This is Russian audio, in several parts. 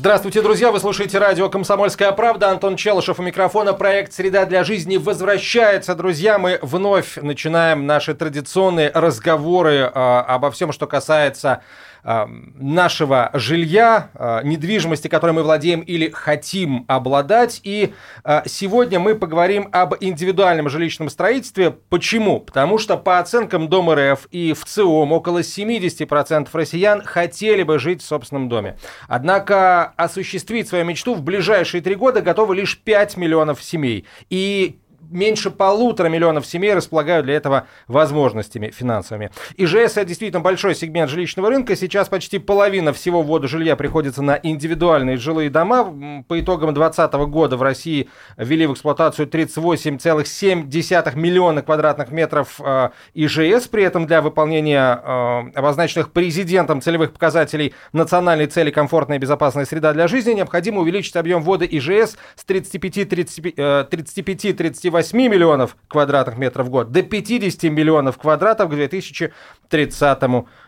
Здравствуйте, друзья! Вы слушаете радио «Комсомольская правда». Антон Челышев у микрофона. Проект «Среда для жизни» возвращается. Друзья, мы вновь начинаем наши традиционные разговоры э, обо всем, что касается нашего жилья, э, недвижимости, которой мы владеем или хотим обладать. И э, сегодня мы поговорим об индивидуальном жилищном строительстве. Почему? Потому что по оценкам Дом РФ и в ЦИОМ около 70% россиян хотели бы жить в собственном доме. Однако осуществить свою мечту в ближайшие три года готовы лишь 5 миллионов семей. И меньше полутора миллионов семей располагают для этого возможностями финансовыми. ИЖС – это действительно большой сегмент жилищного рынка. Сейчас почти половина всего ввода жилья приходится на индивидуальные жилые дома. По итогам 2020 года в России ввели в эксплуатацию 38,7 миллиона квадратных метров э, ИЖС. При этом для выполнения э, обозначенных президентом целевых показателей национальной цели комфортная и безопасная среда для жизни необходимо увеличить объем ввода ИЖС с 35-38 8 миллионов квадратных метров в год до 50 миллионов квадратов к 2030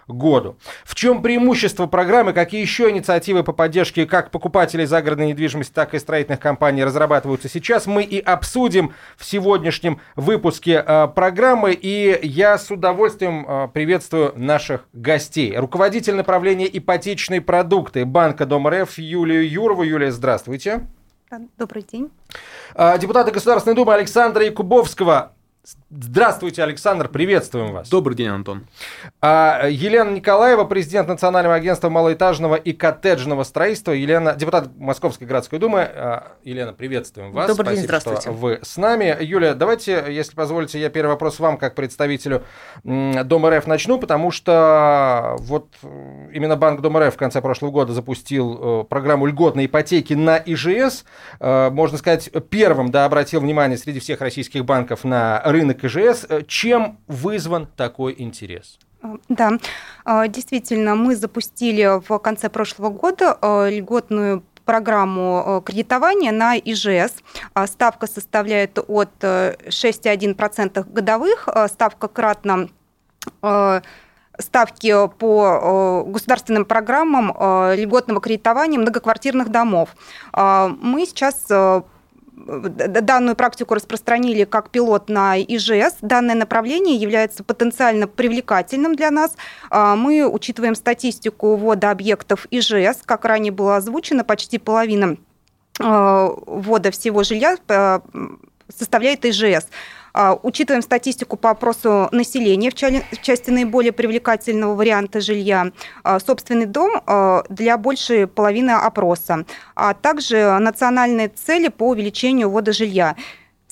году. В чем преимущество программы, какие еще инициативы по поддержке как покупателей загородной недвижимости, так и строительных компаний разрабатываются сейчас, мы и обсудим в сегодняшнем выпуске э, программы. И я с удовольствием э, приветствую наших гостей. Руководитель направления ипотечные продукты Банка Дом РФ Юлию Юрову. Юлия, здравствуйте. Добрый день. А, депутаты Государственной Думы Александра Якубовского Здравствуйте, Александр, приветствуем вас. Добрый день, Антон. А, Елена Николаева, президент Национального агентства малоэтажного и коттеджного строительства. Елена, депутат Московской городской думы. А, Елена, приветствуем вас. Добрый Спасибо, день, здравствуйте. что вы с нами. Юлия, давайте, если позволите, я первый вопрос вам, как представителю Дом РФ, начну, потому что вот именно Банк Дом РФ в конце прошлого года запустил э, программу льготной ипотеки на ИЖС. Э, можно сказать, первым да, обратил внимание среди всех российских банков на рынок ИЖС. Э, чем вызван такой интерес? Да, действительно, мы запустили в конце прошлого года льготную программу кредитования на ИЖС. Ставка составляет от 6,1% годовых, ставка кратно ставки по государственным программам льготного кредитования многоквартирных домов. Мы сейчас данную практику распространили как пилот на ИЖС. Данное направление является потенциально привлекательным для нас. А, мы учитываем статистику ввода объектов ИЖС. Как ранее было озвучено, почти половина а, ввода всего жилья а, составляет ИЖС. А, учитываем статистику по опросу населения в части наиболее привлекательного варианта жилья. А, собственный дом а, для большей половины опроса, а также национальные цели по увеличению ввода жилья.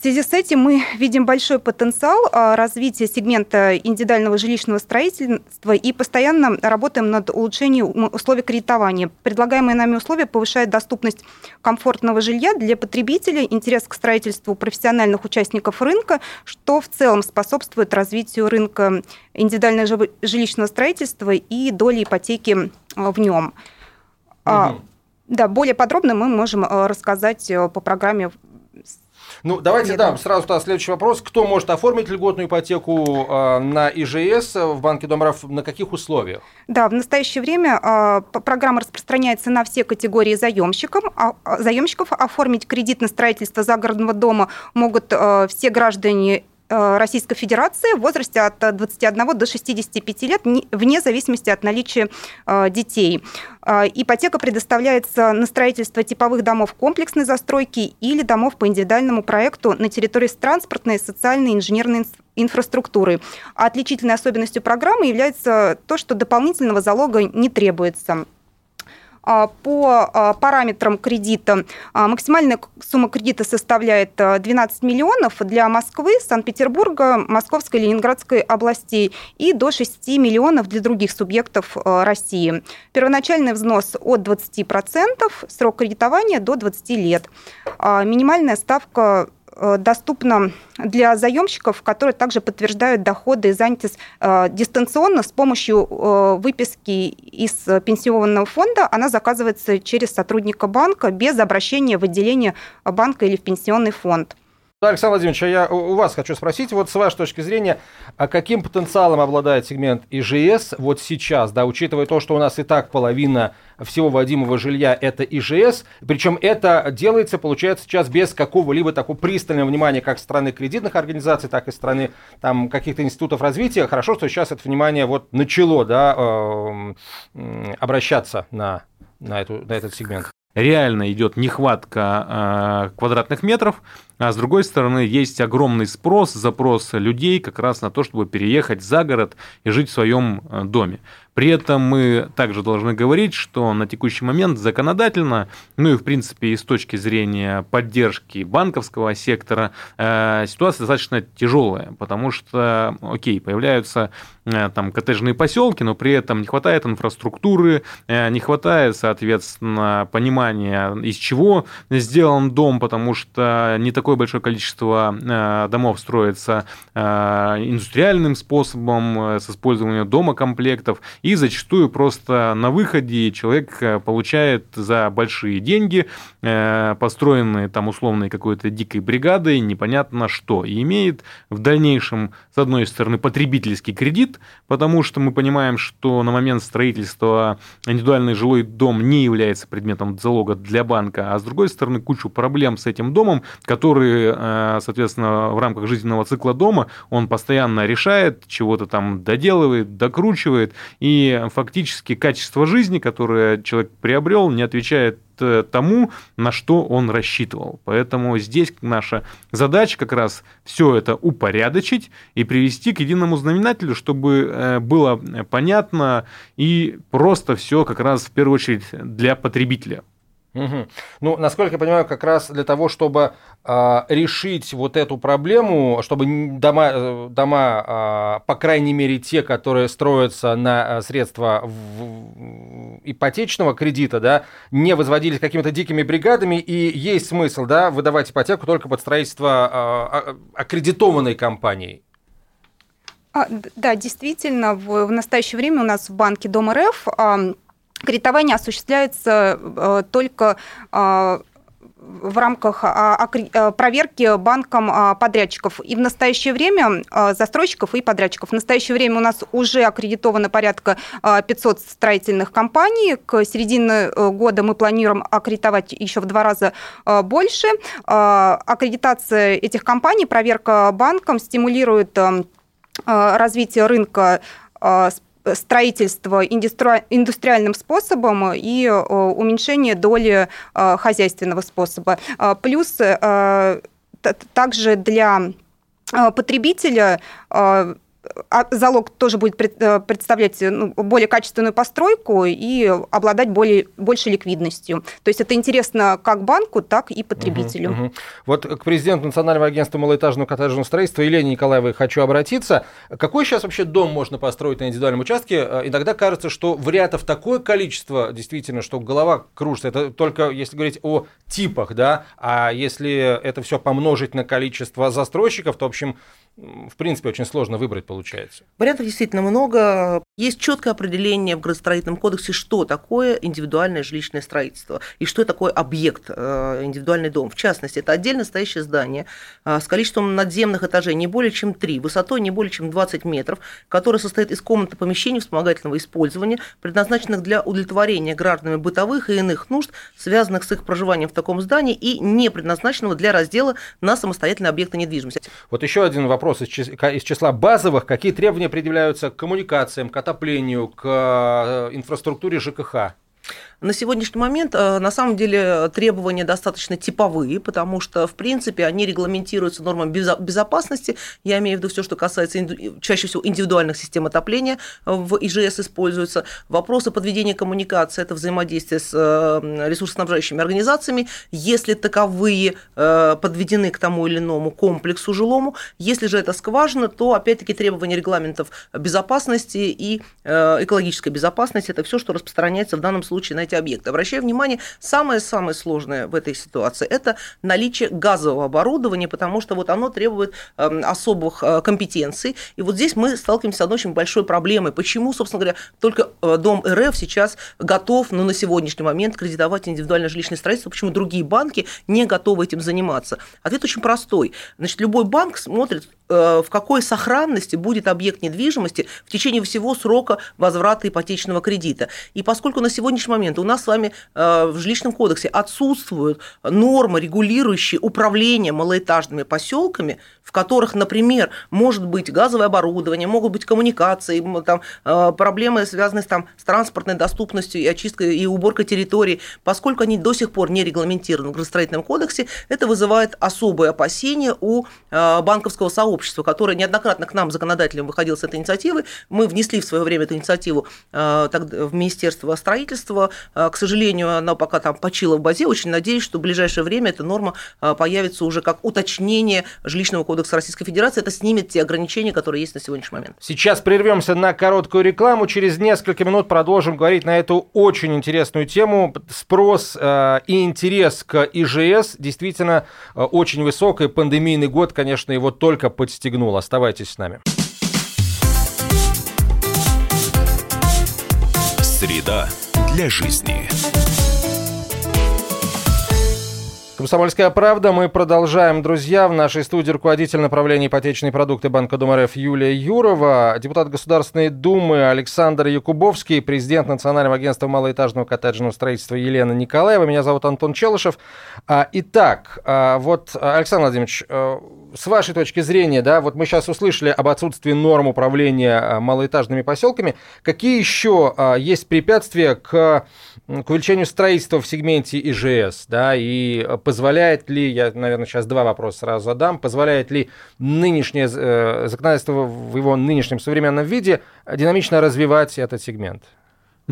В связи с этим мы видим большой потенциал а, развития сегмента индивидуального жилищного строительства и постоянно работаем над улучшением условий кредитования. Предлагаемые нами условия повышают доступность комфортного жилья для потребителей, интерес к строительству профессиональных участников рынка, что в целом способствует развитию рынка индивидуального жилищного строительства и доли ипотеки а, в нем. Угу. Да, более подробно мы можем рассказать по программе ну, давайте, да, сразу тогда следующий вопрос. Кто может оформить льготную ипотеку э, на ИЖС в Банке Домров, на каких условиях? Да, в настоящее время э, программа распространяется на все категории заемщиков. А, заемщиков оформить кредит на строительство загородного дома могут э, все граждане Российской Федерации в возрасте от 21 до 65 лет, вне зависимости от наличия э, детей. Э, ипотека предоставляется на строительство типовых домов комплексной застройки или домов по индивидуальному проекту на территории с транспортной, социальной инженерной инфраструктуры. А отличительной особенностью программы является то, что дополнительного залога не требуется. А, по а, параметрам кредита а, максимальная сумма кредита составляет 12 миллионов для Москвы, Санкт-Петербурга, Московской и Ленинградской областей и до 6 миллионов для других субъектов России. Первоначальный взнос от 20%, срок кредитования до 20 лет. Минимальная ставка доступна для заемщиков, которые также подтверждают доходы и занятость дистанционно с помощью выписки из пенсионного фонда. Она заказывается через сотрудника банка без обращения в отделение банка или в пенсионный фонд. Александр Владимирович, а я у вас хочу спросить, вот с вашей точки зрения, а каким потенциалом обладает сегмент ИЖС вот сейчас, да, учитывая то, что у нас и так половина всего вводимого жилья это ИЖС, причем это делается, получается, сейчас без какого-либо такого пристального внимания как со стороны кредитных организаций, так и со стороны там каких-то институтов развития. Хорошо, что сейчас это внимание вот начало, да, э, обращаться на, на, эту, на этот сегмент реально идет нехватка э, квадратных метров, а с другой стороны, есть огромный спрос, запрос людей как раз на то, чтобы переехать за город и жить в своем э, доме. При этом мы также должны говорить, что на текущий момент законодательно, ну и в принципе и с точки зрения поддержки банковского сектора, э, ситуация достаточно тяжелая, потому что, окей, появляются э, там коттеджные поселки, но при этом не хватает инфраструктуры, не хватает, соответственно, понимания, из чего сделан дом, потому что не такое большое количество э, домов строится э, индустриальным способом, э, с использованием домокомплектов, и зачастую просто на выходе человек получает за большие деньги, построенные там условной какой-то дикой бригадой, непонятно что, и имеет в дальнейшем, с одной стороны, потребительский кредит, потому что мы понимаем, что на момент строительства индивидуальный жилой дом не является предметом залога для банка, а с другой стороны, кучу проблем с этим домом, которые, э, соответственно, в рамках жизненного цикла дома он постоянно решает, чего-то там доделывает, докручивает, и и фактически качество жизни, которое человек приобрел, не отвечает э, тому, на что он рассчитывал. Поэтому здесь наша задача как раз все это упорядочить и привести к единому знаменателю, чтобы э, было понятно и просто все как раз в первую очередь для потребителя. Угу. Ну, насколько я понимаю, как раз для того, чтобы э, решить вот эту проблему, чтобы дома, э, дома э, по крайней мере, те, которые строятся на э, средства в, ипотечного кредита, да, не возводились какими-то дикими бригадами, и есть смысл, да, выдавать ипотеку только под строительство э, аккредитованной компанией. А, да, действительно, в, в настоящее время у нас в банке Дом РФ Кредитование осуществляется э, только э, в рамках а, э, проверки банком подрядчиков. И в настоящее время застройщиков и подрядчиков. В настоящее время у нас уже аккредитовано порядка 500 строительных компаний. К середине года мы планируем аккредитовать еще в два раза больше. Аккредитация этих компаний, проверка банком стимулирует развитие рынка строительство индустриальным способом и э, уменьшение доли э, хозяйственного способа. Э, плюс также для потребителя залог тоже будет э, представлять э, ну, более качественную постройку и обладать более, большей ликвидностью. То есть это интересно как банку, так и потребителю. Угу, угу. Вот к президенту Национального агентства малоэтажного коттеджного строительства Елене Николаевой хочу обратиться. Какой сейчас вообще дом можно построить на индивидуальном участке? Э, иногда кажется, что вариантов такое количество, действительно, что голова кружится. Это только если говорить о типах, да, а если это все помножить на количество застройщиков, то, в общем, в принципе, очень сложно выбрать получается. Вариантов действительно много. Есть четкое определение в градостроительном кодексе, что такое индивидуальное жилищное строительство и что такое объект, э, индивидуальный дом. В частности, это отдельно стоящее здание э, с количеством надземных этажей не более чем 3, высотой не более чем 20 метров, которое состоит из комнаты помещений вспомогательного использования, предназначенных для удовлетворения гражданами бытовых и иных нужд, связанных с их проживанием в таком здании и не предназначенного для раздела на самостоятельные объекты недвижимости. Вот еще один вопрос из числа базовых какие требования предъявляются к коммуникациям, к отоплению, к э, инфраструктуре ЖКХ? На сегодняшний момент, э, на самом деле, требования достаточно типовые, потому что, в принципе, они регламентируются нормами безопасности. Я имею в виду все, что касается чаще всего индивидуальных систем отопления в ИЖС используются. Вопросы подведения коммуникации – это взаимодействие с э, ресурсоснабжающими организациями, если таковые э, подведены к тому или иному комплексу жилому. Если же это скважина, то, опять-таки, требования регламентов безопасности и экологической безопасности – это все, что распространяется в данном случае на эти объекты. Обращаю внимание, самое-самое сложное в этой ситуации – это наличие газового оборудования, потому что вот оно требует эм, особых э, компетенций. И вот здесь мы сталкиваемся с одной очень большой проблемой. Почему, собственно говоря, только э, Дом РФ сейчас готов, ну, на сегодняшний момент кредитовать индивидуальное жилищное строительство, почему другие банки не готовы этим заниматься? Ответ очень простой. Значит, любой банк смотрит, э, в какой сохранности будет объект недвижимости в течение всего срока возврата ипотечного кредита. И поскольку на сегодняшний момент у нас с вами в жилищном кодексе отсутствуют нормы, регулирующие управление малоэтажными поселками, в которых, например, может быть газовое оборудование, могут быть коммуникации, там, э, проблемы, связанные с, там, с транспортной доступностью и очисткой и уборкой территорий, поскольку они до сих пор не регламентированы в градостроительном кодексе, это вызывает особые опасения у э, банковского сообщества, которое неоднократно к нам, законодателям, выходило с этой инициативы. Мы внесли в свое время эту инициативу э, в Министерство строительства. К сожалению, она пока там почила в базе. Очень надеюсь, что в ближайшее время эта норма появится уже как уточнение жилищного кодекса Российской Федерации, это снимет те ограничения, которые есть на сегодняшний момент. Сейчас прервемся на короткую рекламу. Через несколько минут продолжим говорить на эту очень интересную тему. Спрос э, и интерес к ИЖС действительно э, очень высок, и пандемийный год, конечно, его только подстегнул. Оставайтесь с нами. Среда для жизни. Комсомольская правда. Мы продолжаем, друзья. В нашей студии руководитель направления ипотечные продукты Банка РФ Юлия Юрова, депутат Государственной Думы Александр Якубовский, президент Национального агентства малоэтажного коттеджного строительства Елена Николаева. Меня зовут Антон Челышев. А, итак, а, вот, Александр Владимирович, с вашей точки зрения, да, вот мы сейчас услышали об отсутствии норм управления а, малоэтажными поселками. Какие еще есть препятствия к, к увеличению строительства в сегменте ИЖС, да, и позволяет ли, я, наверное, сейчас два вопроса сразу задам, позволяет ли нынешнее э, законодательство в его нынешнем современном виде динамично развивать этот сегмент?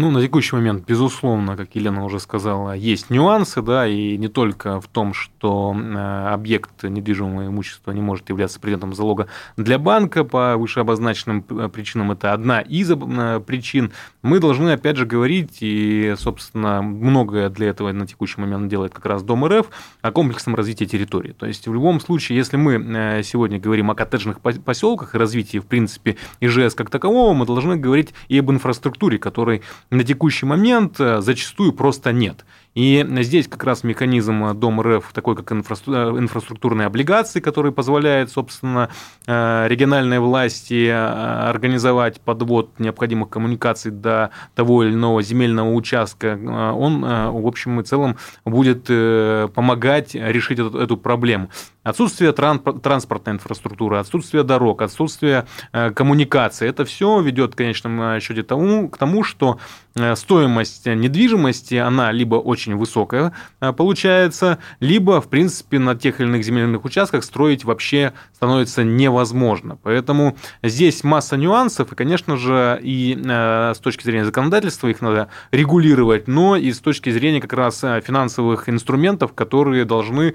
Ну, на текущий момент, безусловно, как Елена уже сказала, есть нюансы, да, и не только в том, что э, объект недвижимого имущества не может являться предметом залога для банка по вышеобозначенным э, причинам, это одна из э, причин. Мы должны, опять же, говорить, и, собственно, многое для этого на текущий момент делает как раз Дом РФ, о комплексном развитии территории. То есть, в любом случае, если мы сегодня говорим о коттеджных поселках и развитии, в принципе, ИЖС как такового, мы должны говорить и об инфраструктуре, которой на текущий момент э, зачастую просто нет. И здесь как раз механизм Дом РФ, такой как инфраструктурные облигации, который позволяет, собственно, э, региональной власти э, организовать подвод необходимых коммуникаций до того или иного земельного участка, он, в общем и целом, будет помогать решить эту проблему. Отсутствие транспортной инфраструктуры, отсутствие дорог, отсутствие коммуникации, это все ведет в конечном счете тому, к тому, что Э, стоимость недвижимости, она либо очень высокая э, получается, либо, в принципе, на тех или иных земельных участках строить вообще становится невозможно. Поэтому здесь масса нюансов, и, конечно же, и э, с точки зрения законодательства их надо регулировать, но и с точки зрения как раз финансовых инструментов, которые должны,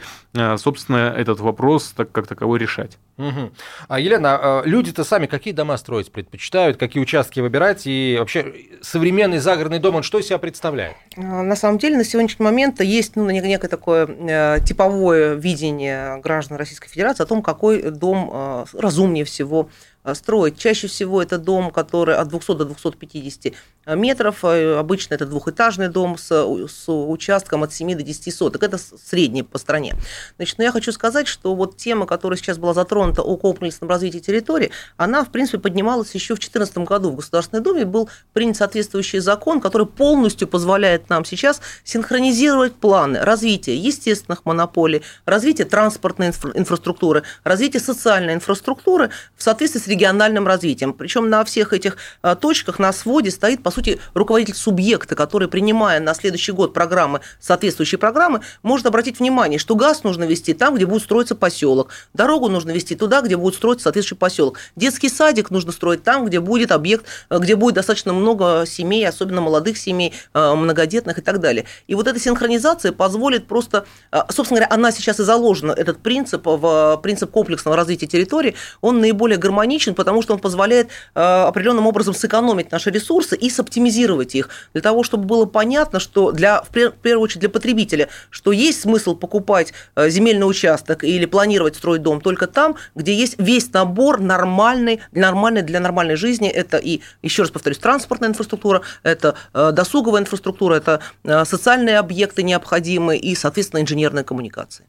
собственно, этот вопрос так, как таковой решать. Угу. А, Елена, а, люди-то сами какие дома строить предпочитают, какие участки выбирать, и вообще современный загородный дом, он что из себя представляет? А, на самом деле, на сегодняшний момент есть ну, некое такое э, типовое видение граждан Российской Федерации о том, какой дом э, разумнее всего Э, строить. Чаще всего это дом, который от 200 до 250 метров. Э, обычно это двухэтажный дом с, с участком от 7 до 10 соток. Это средний по стране. Значит, но я хочу сказать, что вот тема, которая сейчас была затронута о комплексном развитии территории, она, в принципе, поднималась еще в 2014 году в Государственной Думе. Был принят соответствующий закон, который полностью позволяет нам сейчас синхронизировать планы развития естественных монополий, развития транспортной инфраструктуры, развития социальной инфраструктуры в соответствии с региональным развитием. Причем на всех этих э, точках на своде стоит, по сути, руководитель субъекта, который, принимая на следующий год программы, соответствующие программы, может обратить внимание, что газ нужно вести там, где будет строиться поселок, дорогу нужно вести туда, где будет строиться соответствующий поселок. Детский садик нужно строить там, где будет объект, где будет достаточно много семей, особенно молодых семей, многодетных и так далее. И вот эта синхронизация позволит просто, собственно говоря, она сейчас и заложена, этот принцип, в принцип комплексного развития территории, он наиболее гармоничен, потому что он позволяет определенным образом сэкономить наши ресурсы и соптимизировать их, для того, чтобы было понятно, что для, в первую очередь для потребителя, что есть смысл покупать э, земельный участок или планировать строить дом только там, где есть весь набор нормальный, нормальный для нормальной жизни. Это и, еще раз повторюсь, транспортная инфраструктура, это э, досуговая инфраструктура, это э, социальные объекты необходимые и, соответственно, инженерные коммуникации.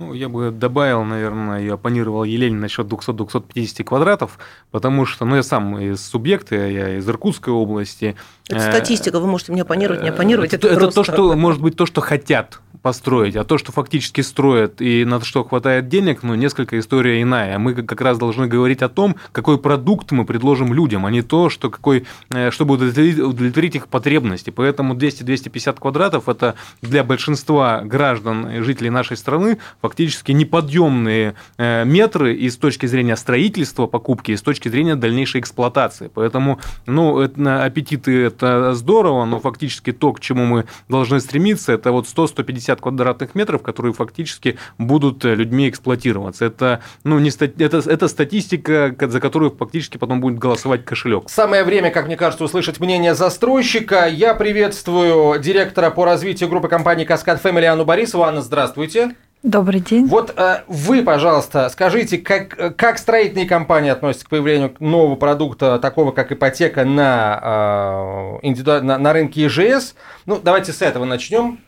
Ну, я бы добавил, наверное, и оппонировал Елене насчет 200-250 квадратов, потому что, ну, я сам из субъекта, я из Иркутской области. Это статистика, вы можете мне оппонировать, не оппонировать. Это, это, это то, что, может быть, то, что хотят построить, а то, что фактически строят и на что хватает денег, ну, несколько история иная. Мы как раз должны говорить о том, какой продукт мы предложим людям, а не то, что какой, э, чтобы удовлетворить их потребности. Поэтому 200-250 квадратов – это для большинства граждан и жителей нашей страны фактически неподъемные э, метры и с точки зрения строительства покупки, и с точки зрения дальнейшей эксплуатации. Поэтому, ну, это, аппетиты – это здорово, но фактически то, к чему мы должны стремиться, это вот 100-150 50 квадратных метров, которые фактически будут э, людьми эксплуатироваться. Это, ну, не стати... это, это статистика, за которую фактически потом будет голосовать кошелек. Самое время, как мне кажется, услышать мнение застройщика. Я приветствую директора по развитию группы компании «Каскад Фэмили» Анну Борисову. Анна, здравствуйте. Добрый день. Вот э, вы, пожалуйста, скажите, как, как строительные компании относятся к появлению нового продукта, такого как ипотека на, э, индивиду... на, на рынке ИЖС? Ну, давайте с этого начнем.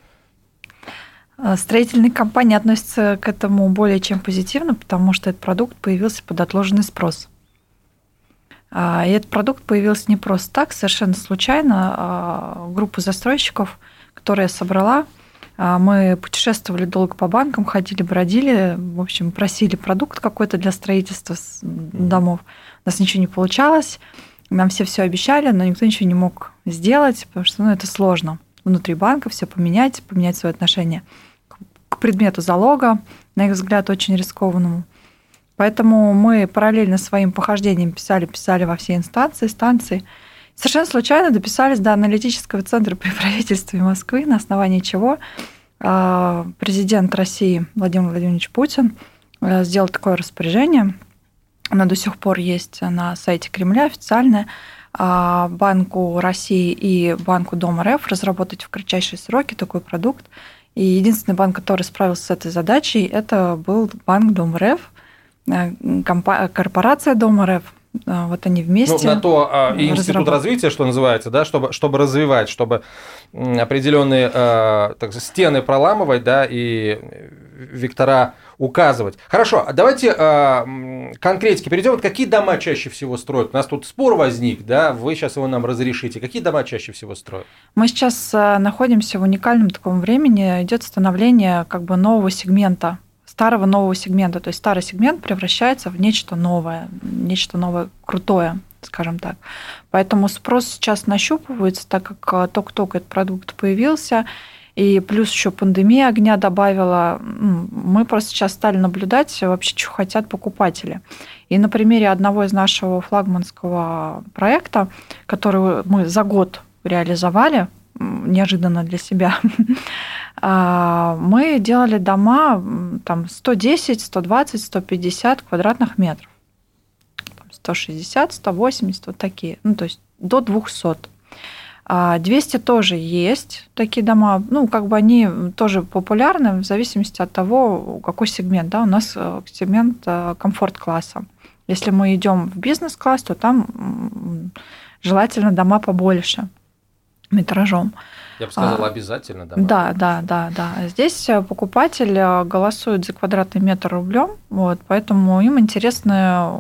А, строительные компании относятся к этому более чем позитивно, потому что этот продукт появился под отложенный спрос. А, и этот продукт появился не просто так, совершенно случайно. А, группа застройщиков, которую я собрала, мы путешествовали долго по банкам, ходили, бродили, в общем, просили продукт какой-то для строительства домов. У нас ничего не получалось, нам все все обещали, но никто ничего не мог сделать, потому что ну, это сложно внутри банка все поменять, поменять свое отношение к предмету залога, на их взгляд, очень рискованному. Поэтому мы параллельно своим похождением писали, писали во все инстанции, станции. Совершенно случайно дописались до аналитического центра при правительстве Москвы, на основании чего а, президент России Владимир Владимирович Путин а, сделал такое распоряжение. Оно до сих пор есть на сайте Кремля официальное а, Банку России и Банку Дом РФ разработать в кратчайшие сроки такой продукт. И единственный банк, который справился с этой задачей, это был Банк Дом РФ, э, корпорация Дом РФ. Э, вот они вместе. Ну, на то а, и институт развития, что называется, да, чтобы, чтобы развивать, чтобы определенные а, так, стены проламывать, да, и вектора указывать. Хорошо, а давайте э, конкретики перейдем. Вот какие дома чаще всего строят? У нас тут спор возник, да, вы сейчас его нам разрешите. Какие дома чаще всего строят? Мы сейчас находимся в уникальном таком времени. Идет становление как бы нового сегмента старого нового сегмента. То есть старый сегмент превращается в нечто новое, нечто новое крутое, скажем так. Поэтому спрос сейчас нащупывается, так как э, только-только этот продукт появился, и плюс еще пандемия огня добавила. Мы просто сейчас стали наблюдать вообще, что хотят покупатели. И на примере одного из нашего флагманского проекта, который мы за год реализовали, неожиданно для себя, мы делали дома там 110, 120, 150 квадратных метров. 160, 180, вот такие. Ну, то есть до 200. 200 а, тоже есть такие дома. Ну, как бы они тоже популярны в зависимости от того, какой сегмент. Да? У нас э, сегмент э, комфорт-класса. Если мы идем в бизнес-класс, то там желательно дома побольше метражом. Я бы сказала, а, обязательно, да. Да, да, да, да. Здесь э, покупатель э, голосует за квадратный метр рублем, вот, поэтому им интересны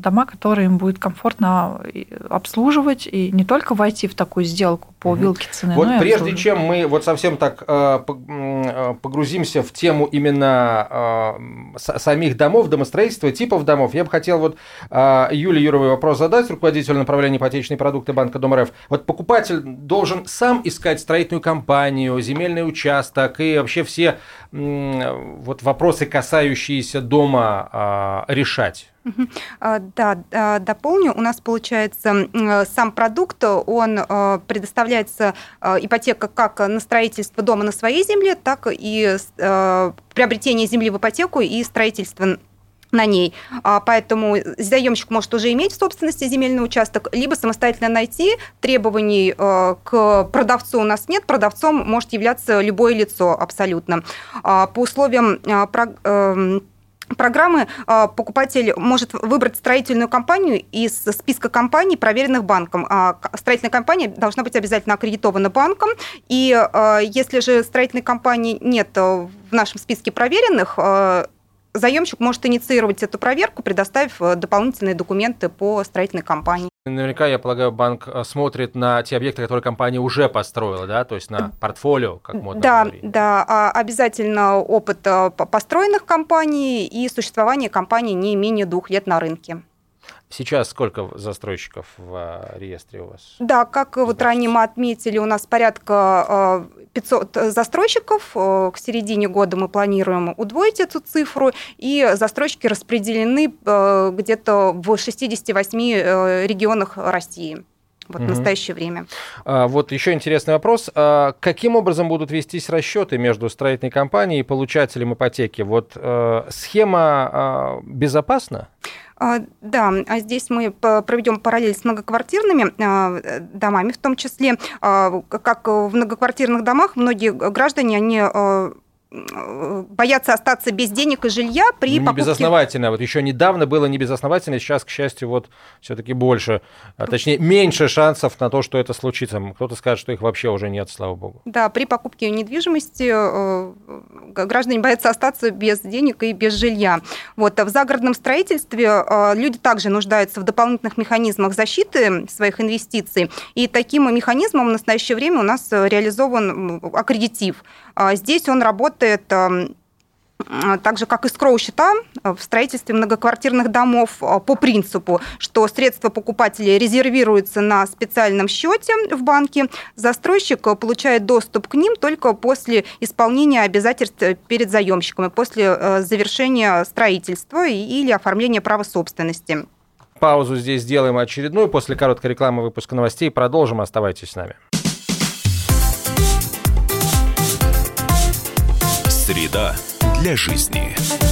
дома, которые им будет комфортно обслуживать и не только войти в такую сделку, по вилке цены. Вот прежде чем мы вот совсем так э, э, погрузимся в тему именно э, самих домов, домостроительства, типов домов, я бы хотел вот Юлии Юровой вопрос задать, руководителю направления ипотечные продукты Банка Дом РФ. Вот покупатель должен сам искать строительную компанию, земельный участок и вообще все вот вопросы, касающиеся дома, решать. А, да, а, дополню. У нас получается сам продукт, он а, предоставляется ипотека как на строительство дома на своей земле, так и приобретение земли в ипотеку и строительство на ней. Поэтому заемщик может уже иметь в собственности земельный участок, либо самостоятельно найти. Требований к продавцу у нас нет. Продавцом может являться любое лицо абсолютно. По условиям эм, программы а, покупатель может выбрать строительную компанию из списка компаний, проверенных банком. А, строительная компания должна быть обязательно аккредитована банком. И а, если же строительной компании нет в нашем списке проверенных, заемщик может инициировать эту проверку, предоставив дополнительные документы по строительной компании. Наверняка, я полагаю, банк э, смотрит на те объекты, которые компания уже построила, да, то есть на портфолио, как модно Да, говорить. да, а обязательно опыт э, построенных компаний и существование компании не менее двух лет на рынке. Сейчас сколько застройщиков в э, реестре у вас? Да, как вот ранее мы отметили, у нас порядка 500 застройщиков. К середине года мы планируем удвоить эту цифру, и застройщики распределены где-то в 68 регионах России вот угу. в настоящее время. А, вот еще интересный вопрос. А, каким образом будут вестись расчеты между строительной компанией и получателем ипотеки? Вот а, схема а, безопасна? А, да, а здесь мы проведем параллель с многоквартирными а, домами в том числе. Как в многоквартирных домах многие граждане, они боятся остаться без денег и жилья при покупке... Безосновательно. Вот еще недавно было не безосновательно, сейчас, к счастью, вот все-таки больше, а, точнее, меньше шансов на то, что это случится. Кто-то скажет, что их вообще уже нет, слава богу. Да, при покупке недвижимости э, граждане боятся остаться без денег и без жилья. Вот. В загородном строительстве э, люди также нуждаются в дополнительных механизмах защиты своих инвестиций. И таким механизмом в настоящее время у нас реализован аккредитив. А здесь он работает эм, так же, как и скроу-счета в строительстве многоквартирных домов э, по принципу, что средства покупателей резервируются на специальном счете в банке, застройщик получает доступ к ним только после исполнения обязательств перед заемщиками, после э, завершения строительства или оформления права собственности. Паузу здесь сделаем очередную. После короткой рекламы выпуска новостей продолжим. Оставайтесь с нами. Среда для жизни.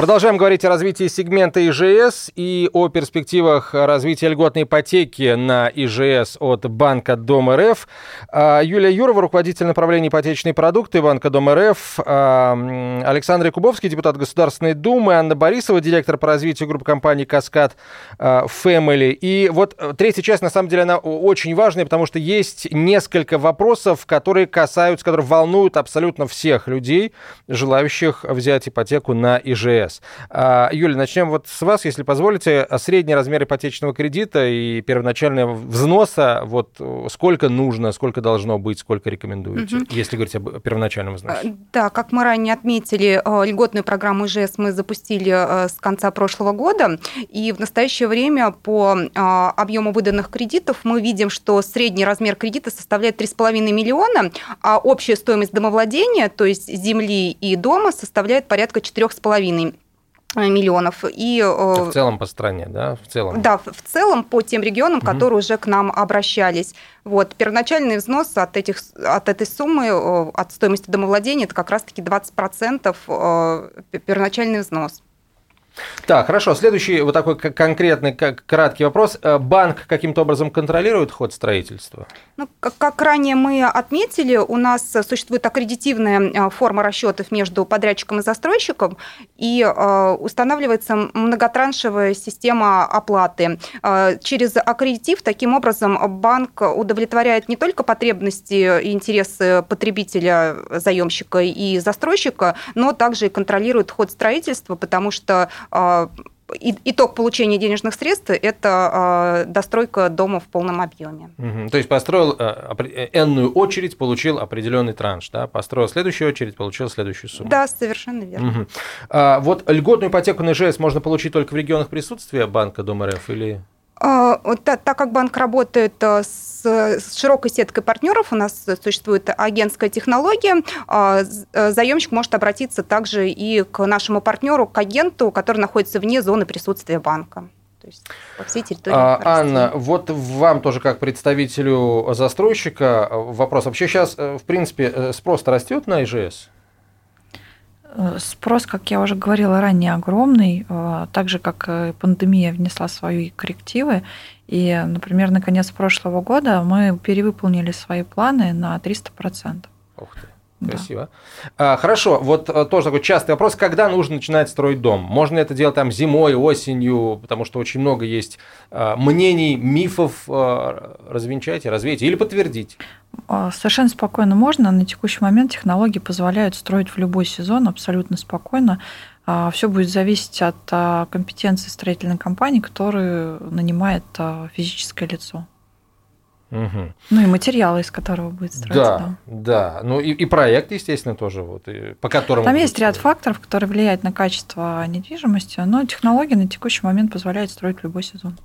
Продолжаем говорить о развитии сегмента ИЖС и о перспективах развития льготной ипотеки на ИЖС от Банка Дом РФ. А, Юлия Юрова, руководитель направления ипотечные продукты Банка Дом РФ, а, Александр Якубовский, депутат Государственной Думы, Анна Борисова, директор по развитию группы компаний «Каскад Family. И вот третья часть, на самом деле, она очень важная, потому что есть несколько вопросов, которые касаются, которые волнуют абсолютно всех людей, желающих взять ипотеку на ИЖС ЕС. А, Юля, начнем вот с вас, если позволите. Средний размер ипотечного кредита и первоначального взноса, вот сколько нужно, сколько должно быть, сколько рекомендуете, угу. если говорить об первоначальном взносе? А, да, как мы ранее отметили, э, льготную программу ИЖС мы запустили с конца прошлого года, и в настоящее время по а, объему выданных кредитов мы видим, что средний размер кредита составляет 3,5 миллиона, а общая стоимость домовладения, то есть земли и дома, составляет порядка 4,5 Э, миллионов. И, э, в целом по стране, да? В целом. Да, в целом по тем регионам, угу. которые уже к нам обращались. Вот, первоначальный взнос от, этих, от этой суммы, э, от стоимости домовладения, это как раз-таки 20% первоначальный взнос. Так, хорошо. Следующий вот такой конкретный, краткий вопрос. Э, банк каким-то образом контролирует ход строительства? Ну, как, как ранее мы отметили, у нас существует аккредитивная э, форма расчетов между подрядчиком и застройщиком, и э, устанавливается многотраншевая система оплаты. Э, через аккредитив таким образом банк удовлетворяет не только потребности и интересы потребителя, заемщика и застройщика, но также и контролирует ход строительства, потому что итог получения денежных средств – это достройка дома в полном объеме. Угу. То есть построил энную очередь, получил определенный транш, да? построил следующую очередь, получил следующую сумму. Да, совершенно верно. Угу. А, вот льготную ипотеку на ИЖС можно получить только в регионах присутствия банка Дом РФ или... А, так, так как банк работает э, с, с широкой сеткой партнеров, у нас существует агентская технология, а, э, заемщик может обратиться также и к нашему партнеру, к агенту, который находится вне зоны присутствия банка. То есть по всей территории. А, Анна, вот вам тоже как представителю застройщика вопрос. Вообще сейчас, э, в принципе, спрос растет на ИЖС? Э, спрос, как я уже говорила ранее, огромный, э, так же, как и пандемия внесла свои коррективы. И, например, на конец прошлого года мы перевыполнили свои планы на 300%. Ух ты. Красиво. Да. А, хорошо, вот тоже такой частый вопрос, когда нужно начинать строить дом? Можно это делать там зимой, осенью, потому что очень много есть а, мнений, мифов. А, развенчайте, развейте или подтвердите. А, совершенно спокойно можно. На текущий момент технологии позволяют строить в любой сезон абсолютно спокойно. А, Все будет зависеть от а, компетенции строительной компании, которую нанимает физическое лицо. Угу. Ну и материалы, из которого будет строиться да, дом. Да, ну и, и проект, естественно, тоже, вот, и, по которому... Там есть ряд факторов, которые влияют на качество недвижимости, но технологии на текущий момент позволяют строить в любой сезон.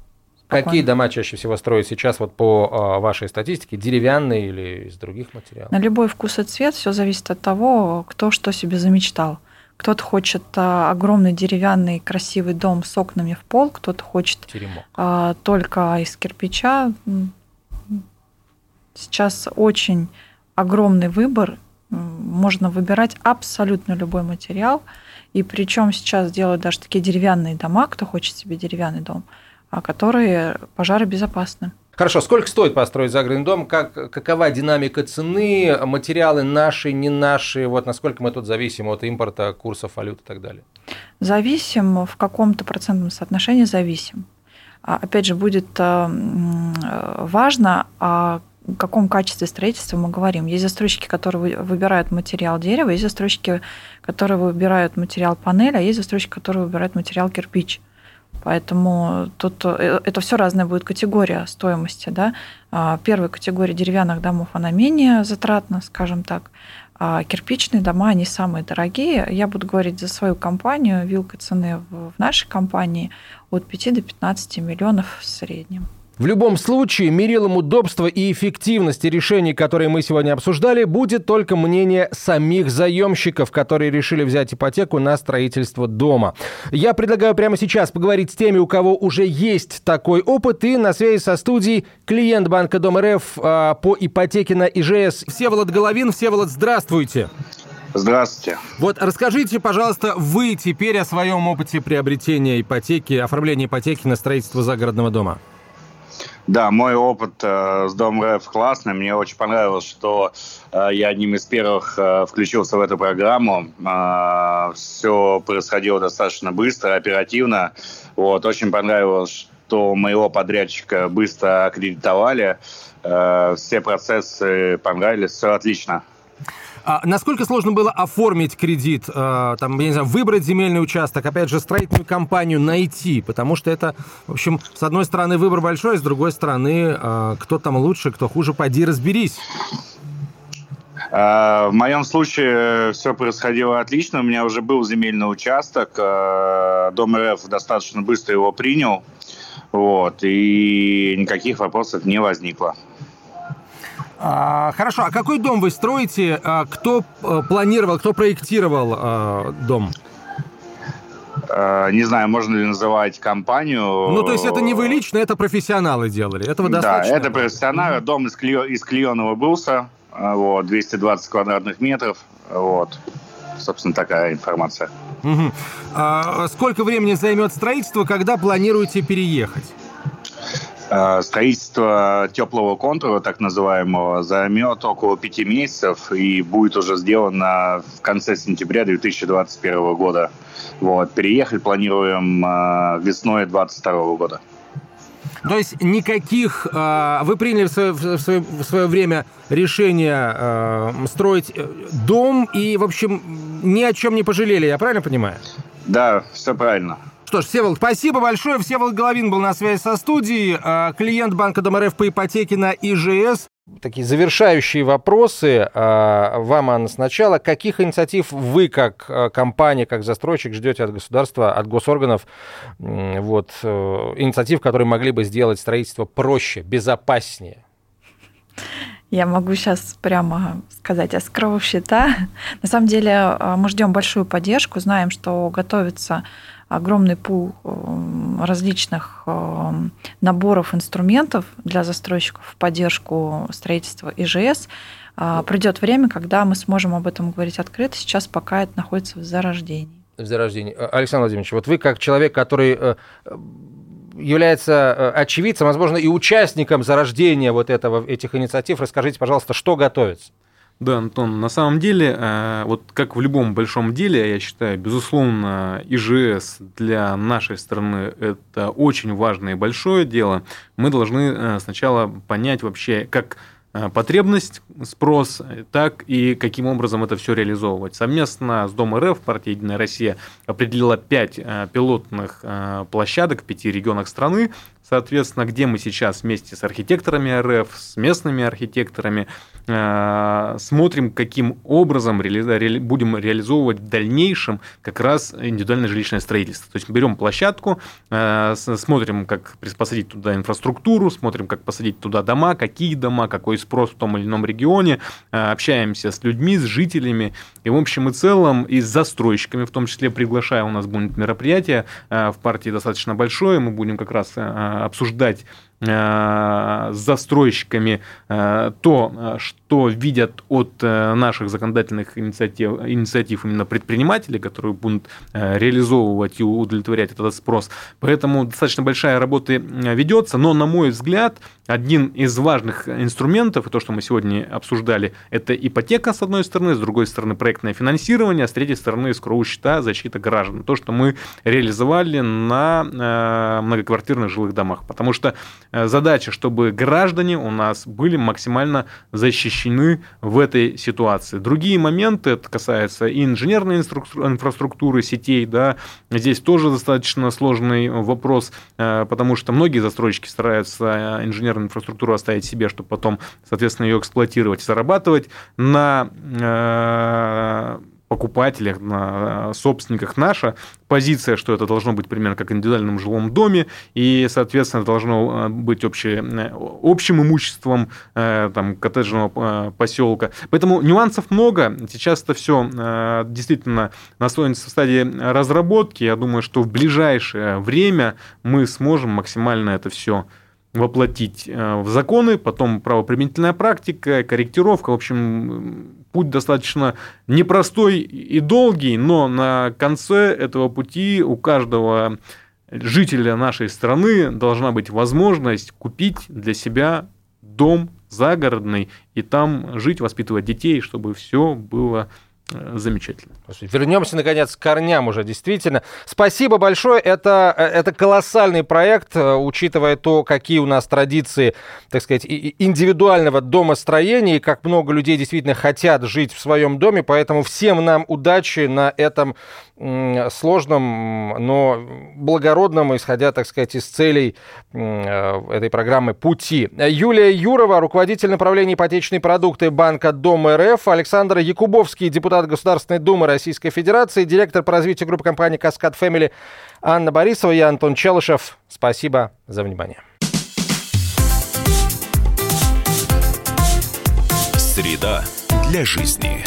Спокойно. Какие дома чаще всего строят сейчас вот по а, вашей статистике? Деревянные или из других материалов? На любой вкус и цвет все зависит от того, кто что себе замечтал. Кто-то хочет а, огромный деревянный красивый дом с окнами в пол, кто-то хочет а, только из кирпича. Сейчас очень огромный выбор, можно выбирать абсолютно любой материал, и причем сейчас делают даже такие деревянные дома, кто хочет себе деревянный дом, которые пожаробезопасны. Хорошо, сколько стоит построить загородный дом? Как, какова динамика цены? Материалы наши, не наши? Вот насколько мы тут зависим от импорта, курсов валют и так далее? Зависим, в каком-то процентном соотношении зависим. А, опять же, будет э, важно, а о каком качестве строительства мы говорим. Есть застройщики, которые выбирают материал дерева, есть застройщики, которые выбирают материал панель, а есть застройщики, которые выбирают материал кирпич. Поэтому тут э, это все разная будет категория стоимости. Да? А, первая категория деревянных домов, она менее затратна, скажем так. А кирпичные дома, они самые дорогие. Я буду говорить за свою компанию. Вилка цены в нашей компании от 5 до 15 миллионов в среднем. В любом случае, мерилом удобства и эффективности решений, которые мы сегодня обсуждали, будет только мнение самих заемщиков, которые решили взять ипотеку на строительство дома. Я предлагаю прямо сейчас поговорить с теми, у кого уже есть такой опыт, и на связи со студией клиент Банка Дом РФ а, по ипотеке на ИЖС Всеволод Головин. Всеволод, здравствуйте. Здравствуйте. Вот расскажите, пожалуйста, вы теперь о своем опыте приобретения ипотеки, оформления ипотеки на строительство загородного дома. Да, мой опыт э, с Дом РФ классный. Мне очень понравилось, что э, я одним из первых э, включился в эту программу. Э, все происходило достаточно быстро, оперативно. Вот, очень понравилось, что моего подрядчика быстро аккредитовали. Э, все процессы понравились, все отлично. А насколько сложно было оформить кредит, э, там, я не знаю, выбрать земельный участок, опять же, строительную компанию найти, потому что это, в общем, с одной стороны выбор большой, с другой стороны, э, кто там лучше, кто хуже, поди разберись. Э, в моем случае все происходило отлично. У меня уже был земельный участок. Дом РФ достаточно быстро его принял. Вот, и никаких вопросов не возникло. А, хорошо, а какой дом вы строите? А, кто а, планировал, кто проектировал а, дом? А, не знаю, можно ли называть компанию. Ну, то есть это не вы лично, это профессионалы делали. Этого достаточно? Да, это профессионалы. Дом из, кле... из клееного бруса, вот, 220 квадратных метров. Вот, собственно, такая информация. Угу. А сколько времени займет строительство, когда планируете переехать? Э, строительство теплого контура, так называемого, займет около пяти месяцев и будет уже сделано в конце сентября 2021 года. Вот. Переехать планируем э, весной 2022 года. То есть никаких... Э, вы приняли в свое, в свое, в свое время решение строить дом и, в общем, ни о чем не пожалели, я правильно понимаю? Да, все правильно. Что ж, Всеволод, спасибо большое. Всеволод Головин был на связи со студией, а, клиент Банка ДМРФ по ипотеке на ИЖС. Такие завершающие вопросы а, вам, Анна, сначала. Каких инициатив вы, как а, компания, как застройщик, ждете от государства, от госорганов? Вот, э, инициатив, которые могли бы сделать строительство проще, безопаснее? Я могу сейчас прямо сказать, я скрою счета. На самом деле мы ждем большую поддержку, знаем, что готовится огромный пул э, различных э, наборов инструментов для застройщиков в поддержку строительства ИЖС. А, Придет время, когда мы сможем об этом говорить открыто. Сейчас пока это находится в зарождении. В зарождении. Э, Александр Владимирович, вот вы как человек, который является очевидцем, возможно, и участником зарождения вот этого, этих инициатив, расскажите, пожалуйста, что готовится? Да, Антон, на самом деле, э, вот как в любом большом деле, я считаю, безусловно, ИЖС для нашей страны это очень важное и большое дело. Мы должны э, сначала понять вообще, как Э, потребность, спрос, так и каким образом это все реализовывать. Совместно с Дом РФ партия «Единая Россия» определила пять пилотных площадок в пяти регионах страны, соответственно, где мы сейчас вместе с архитекторами РФ, с местными архитекторами смотрим, каким образом будем реализовывать в дальнейшем как раз индивидуальное жилищное строительство. То есть берем площадку, смотрим, как посадить туда инфраструктуру, смотрим, как посадить туда дома, какие дома, какой спрос в том или ином регионе, э, общаемся с людьми, с жителями, и в общем и целом и с застройщиками, в том числе приглашая, у нас будет мероприятие э, в партии достаточно большое, мы будем как раз э, обсуждать Э, с застройщиками э, то, что видят от э, наших законодательных инициатив, инициатив именно предпринимателей, которые будут реализовывать и удовлетворять этот спрос. Поэтому достаточно большая работа ведется, но, на мой взгляд, один из важных инструментов, и то, что мы сегодня обсуждали, это ипотека, с одной стороны, с другой стороны, проектное финансирование, а с третьей стороны, скроу счета, защита граждан. То, что мы реализовали на многоквартирных жилых домах. Потому что Э, задача, чтобы граждане у нас были максимально защищены в этой ситуации. Другие моменты, это касается и инженерной инфраструктуры сетей, да, здесь тоже достаточно сложный вопрос, э, потому что многие застройщики стараются э, инженерную инфраструктуру оставить себе, чтобы потом, соответственно, ее эксплуатировать, зарабатывать на покупателях, на собственниках наша позиция, что это должно быть примерно как в индивидуальном жилом доме, и, соответственно, должно э, быть общее, э, общим имуществом э, там, коттеджного поселка. Поэтому нюансов много. Сейчас это все действительно находится в стадии разработки. Я думаю, что в ближайшее время мы сможем максимально это все воплотить в законы, потом правоприменительная практика, корректировка. В общем, путь достаточно непростой и долгий, но на конце этого пути у каждого жителя нашей страны должна быть возможность купить для себя дом загородный и там жить, воспитывать детей, чтобы все было Э, замечательно. Вернемся, наконец, к корням уже, действительно. Спасибо большое. Это, э, это колоссальный проект, э, учитывая то, какие у нас традиции, так сказать, индивидуального домостроения, и как много людей действительно хотят жить в своем доме. Поэтому всем нам удачи на этом сложном, но благородном, исходя, так сказать, из целей этой программы «Пути». Юлия Юрова, руководитель направления ипотечные продукты банка Дом РФ, Александр Якубовский, депутат Государственной Думы Российской Федерации, директор по развитию группы компании «Каскад Фэмили» Анна Борисова, я Антон Челышев. Спасибо за внимание. Среда для жизни.